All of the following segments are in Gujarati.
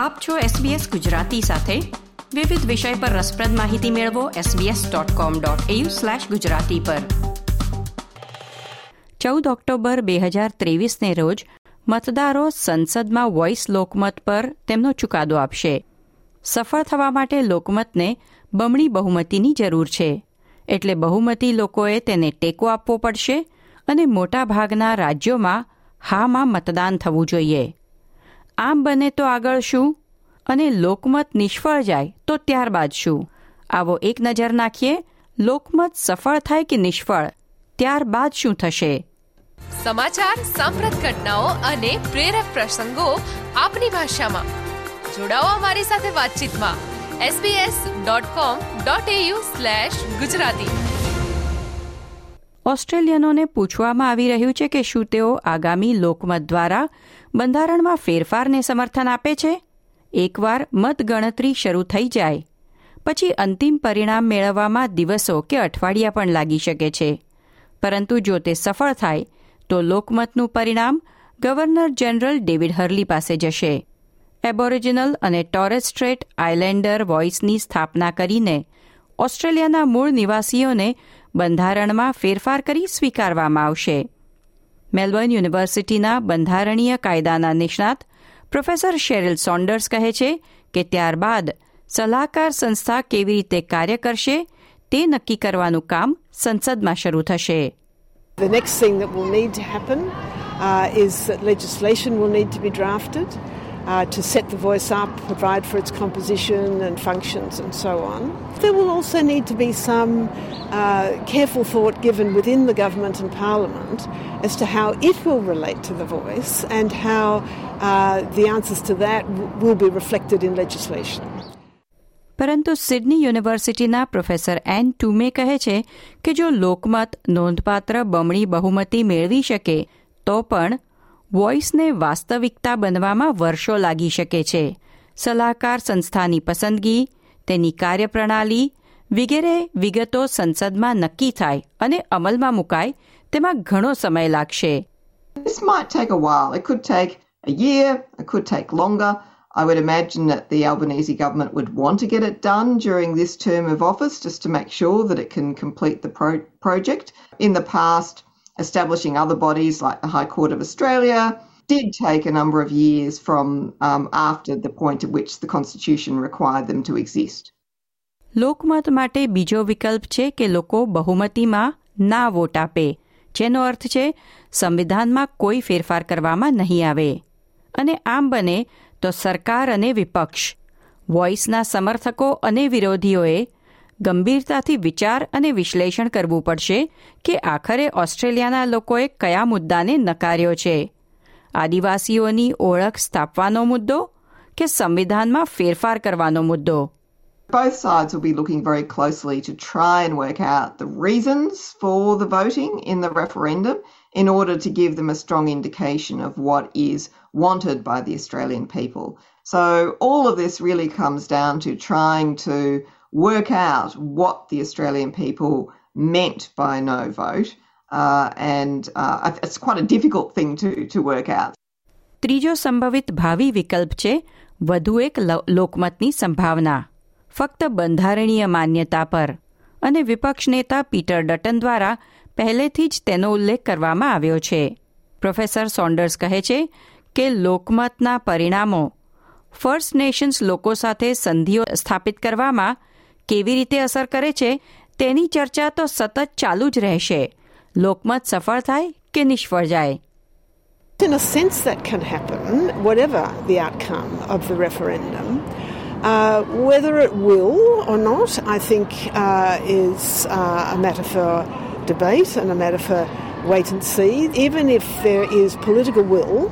આપ છો SBS ગુજરાતી સાથે. વિવિધ વિષય પર રસપ્રદ માહિતી મેળવો sbs.com.au/gujarati પર. ચૌદ ઓક્ટોબર બે હજાર ત્રેવીસને રોજ મતદારો સંસદમાં વોઇસ લોકમત પર તેમનો ચુકાદો આપશે. સફળ થવા માટે લોકમતને બમણી બહુમતીની જરૂર છે. એટલે બહુમતી લોકોએ તેને ટેકો આપવો પડશે અને મોટાભાગના રાજ્યોમાં હામાં મતદાન થવું જોઈએ. આમ બને તો આગળ શું? અને લોકમત નિષ્ફળ જાય તો ત્યારબાદ શું? આવો એક નજર નાખીએ, લોકમત સફળ થાય કે નિષ્ફળ? ત્યારબાદ શું થશે? સમાચાર, સાંપ્રત ઘટનાઓ અને પ્રેરક પ્રસંગો આપની ભાષામાં. જોડાઓ અમારી સાથે વાતચીતમાં. સ્લેશ ગુજરાતી. ઓસ્ટ્રેલિયનોને પૂછવામાં આવી રહ્યું છે કે શું તેઓ આગામી લોકમત દ્વારા બંધારણમાં ફેરફારને સમર્થન આપે છે? એકવાર મતગણતરી શરૂ થઈ જાય, પછી અંતિમ પરિણામ મેળવવામાં દિવસો કે અઠવાડિયા પણ લાગી શકે છે. પરંતુ જો તે સફળ થાય, તો લોકમતનું પરિણામ ગવર્નર જનરલ ડેવિડ હર્લી પાસે જશે. એબોરિજિનલ અને ટોરેસ સ્ટ્રેટ આઇલેન્ડર વોઇસની સ્થાપના કરીને ઓસ્ટ્રેલિયાના મૂળ નિવાસીઓને બંધારણમાં ફેરફાર કરી સ્વીકારવામાં આવશે મેલબર્ન યુનિવર્સિટીના બંધારણીય કાયદાના નિષ્ણાત પ્રોફેસર શેરિલ સોન્ડર્સ કહે છે કે ત્યારબાદ સલાહકાર સંસ્થા કેવી રીતે કાર્ય કરશે તે નક્કી કરવાનું કામ સંસદમાં શરૂ થશે The next thing that will need to happen uh, is that legislation will need to be drafted. uh, to set the voice up, provide for its composition and functions, and so on. There will also need to be some uh, careful thought given within the government and parliament as to how it will relate to the voice and how uh, the answers to that will be reflected in legislation. પરંતુ સિડની યુનિવર્સિટીના પ્રોફેસર એન ટુમે કહે છે કે જો લોકમત નોંધપાત્ર બમણી બહુમતી મેળવી શકે તો પણ વોઇસને વાસ્તવિકતા બનવામાં વર્ષો લાગી શકે છે સલાહકાર સંસ્થાની પસંદગી તેની કાર્યપ્રણાલી વગેરે વિગતો સંસદમાં નક્કી થાય અને અમલમાં મુકાય તેમાં ઘણો સમય લાગશે This might take a while. It could take a year, it could take longer. I would imagine that the Albanese government would want to get it done during this term of office just to make sure that it can complete the pro- project. In the past, establishing other bodies like the High Court of Australia did take a number of years from um, after the point at which the Constitution required them to exist. લોકમત માટે બીજો વિકલ્પ છે કે લોકો બહુમતીમાં ના વોટ આપે જેનો અર્થ છે સંવિધાનમાં કોઈ ફેરફાર કરવામાં નહીં આવે અને આમ બને તો સરકાર અને વિપક્ષ વોઇસના સમર્થકો અને વિરોધીઓએ ગંભીરતાથી વિચાર અને વિશ્લેષણ કરવું પડશે કે આખરે ઓસ્ટ્રેલિયાના લોકોએ કયા મુદ્દાને નકાર્યો છે આદિવાસીઓની ઓળખ સ્થાપવાનો મુદ્દો કે સંવિધાનમાં ફેરફાર કરવાનો મુદ્દો Both sides will be looking very closely to try and work out the reasons for the voting in the referendum in order to give them a strong indication of what is wanted by the Australian people. So, all of this really comes down to trying to work out what the Australian people meant by no vote. Uh, and uh, it's quite a difficult thing to, to work out. ત્રીજો સંભવિત ભાવિ વિકલ્પ છે વધુ એક લોકમતની સંભાવના ફક્ત બંધારણીય માન્યતા પર અને વિપક્ષ નેતા પીટર ડટન દ્વારા પહેલેથી જ તેનો ઉલ્લેખ કરવામાં આવ્યો છે પ્રોફેસર સોન્ડર્સ કહે છે કે લોકમતના પરિણામો ફર્સ્ટ નેશન્સ લોકો સાથે સંધિઓ સ્થાપિત કરવામાં કેવી રીતે અસર કરે છે તેની ચર્ચા તો સતત ચાલુ જ રહેશે લોકમત સફળ થાય કે નિષ્ફળ જાય In a sense, that can happen, whatever the outcome of the referendum. Uh, whether it will or not, I think, uh, is uh, a matter for debate and a matter for wait and see. Even if there is political will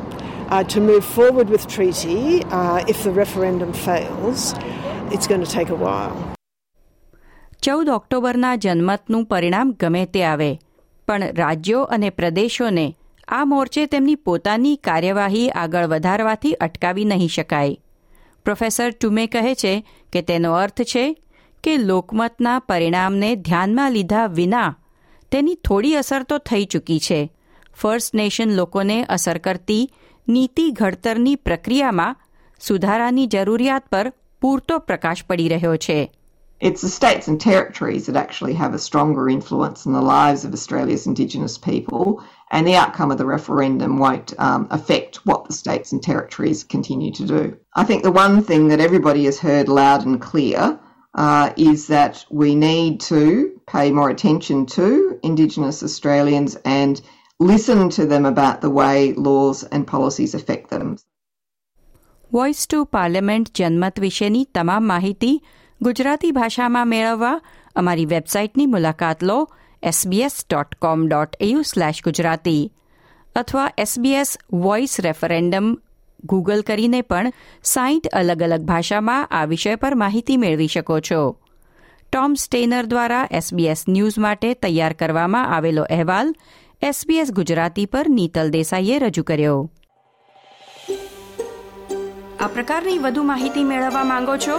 uh, to move forward with treaty, uh, if the referendum fails, it's going to take a while. ચૌદ ઓક્ટોબરના જનમતનું પરિણામ ગમે તે આવે. પણ રાજ્યો અને પ્રદેશોને આ મોરચે તેમની પોતાની કાર્યવાહી આગળ વધારવાથી અટકાવી નહીં શકાય. પ્રોફેસર ટુમે કહે છે કે તેનો અર્થ છે કે લોકમતના પરિણામને ધ્યાનમાં લીધા વિના તેની થોડી અસર તો થઈ ચૂકી છે. ફર્સ્ટ નેશન લોકોને અસર કરતી નીતિ ઘડતરની પ્રક્રિયામાં સુધારાની જરૂરિયાત પર પૂરતો પ્રકાશ પડી રહ્યો છે. It's the states and territories that actually have a stronger influence in the lives of Australia's Indigenous people, and the outcome of the referendum won't um, affect what the states and territories continue to do. I think the one thing that everybody has heard loud and clear uh, is that we need to pay more attention to Indigenous Australians and listen to them about the way laws and policies affect them. Voice to Parliament જનમત વિશેની તમામ માહિતી ગુજરાતી ભાષામાં મેળવવા અમારી વેબસાઇટની મુલાકાત લો SBS dot com dot AU slash Gujarati અથવા એસબીએસ વોઇસ રેફરેન્ડમ ગૂગલ કરીને પણ સાઈઠ અલગ અલગ ભાષામાં આ વિષય પર માહિતી મેળવી શકો છો. ટોમ સ્ટેનર દ્વારા એસબીએસ ન્યૂઝ માટે તૈયાર કરવામાં આવેલો અહેવાલ એસબીએસ ગુજરાતી પર નીતલ દેસાઈએ રજૂ કર્યો. આ પ્રકારની વધુ માહિતી મેળવવા માંગો છો